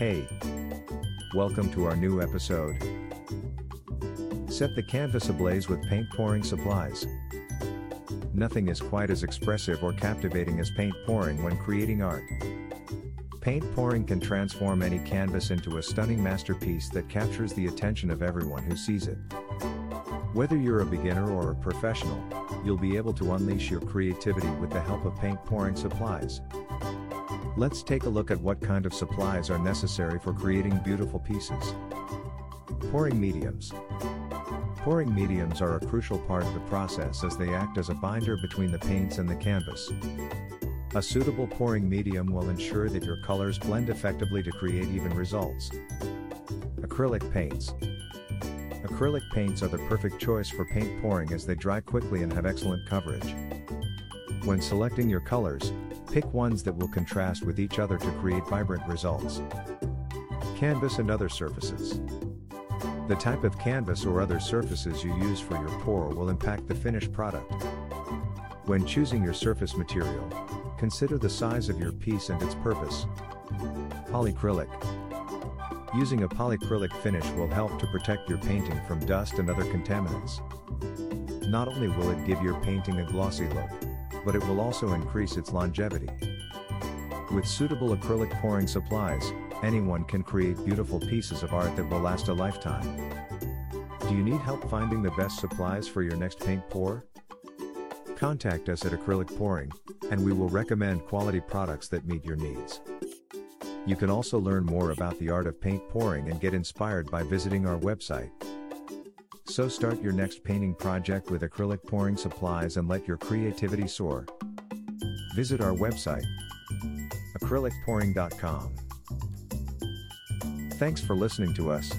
Hey! Welcome to our new episode. Set the canvas ablaze with paint pouring supplies. Nothing is quite as expressive or captivating as paint pouring when creating art. Paint pouring can transform any canvas into a stunning masterpiece that captures the attention of everyone who sees it. Whether you're a beginner or a professional, you'll be able to unleash your creativity with the help of paint pouring supplies. Let's take a look at what kind of supplies are necessary for creating beautiful pieces. Pouring mediums. Pouring mediums are a crucial part of the process as they act as a binder between the paints and the canvas. A suitable pouring medium will ensure that your colors blend effectively to create even results. Acrylic paints. Acrylic paints are the perfect choice for paint pouring as they dry quickly and have excellent coverage. When selecting your colors, pick ones that will contrast with each other to create vibrant results. Canvas and other surfaces. The type of canvas or other surfaces you use for your pour will impact the finished product. When choosing your surface material, consider the size of your piece and its purpose. Polycrylic. Using a polycrylic finish will help to protect your painting from dust and other contaminants. Not only will it give your painting a glossy look, but it will also increase its longevity. With suitable acrylic pouring supplies, anyone can create beautiful pieces of art that will last a lifetime. Do you need help finding the best supplies for your next paint pour? Contact us at Acrylic Pouring, and we will recommend quality products that meet your needs. You can also learn more about the art of paint pouring and get inspired by visiting our website. So start your next painting project with acrylic pouring supplies and let your creativity soar. Visit our website, acrylicpouring.com. Thanks for listening to us.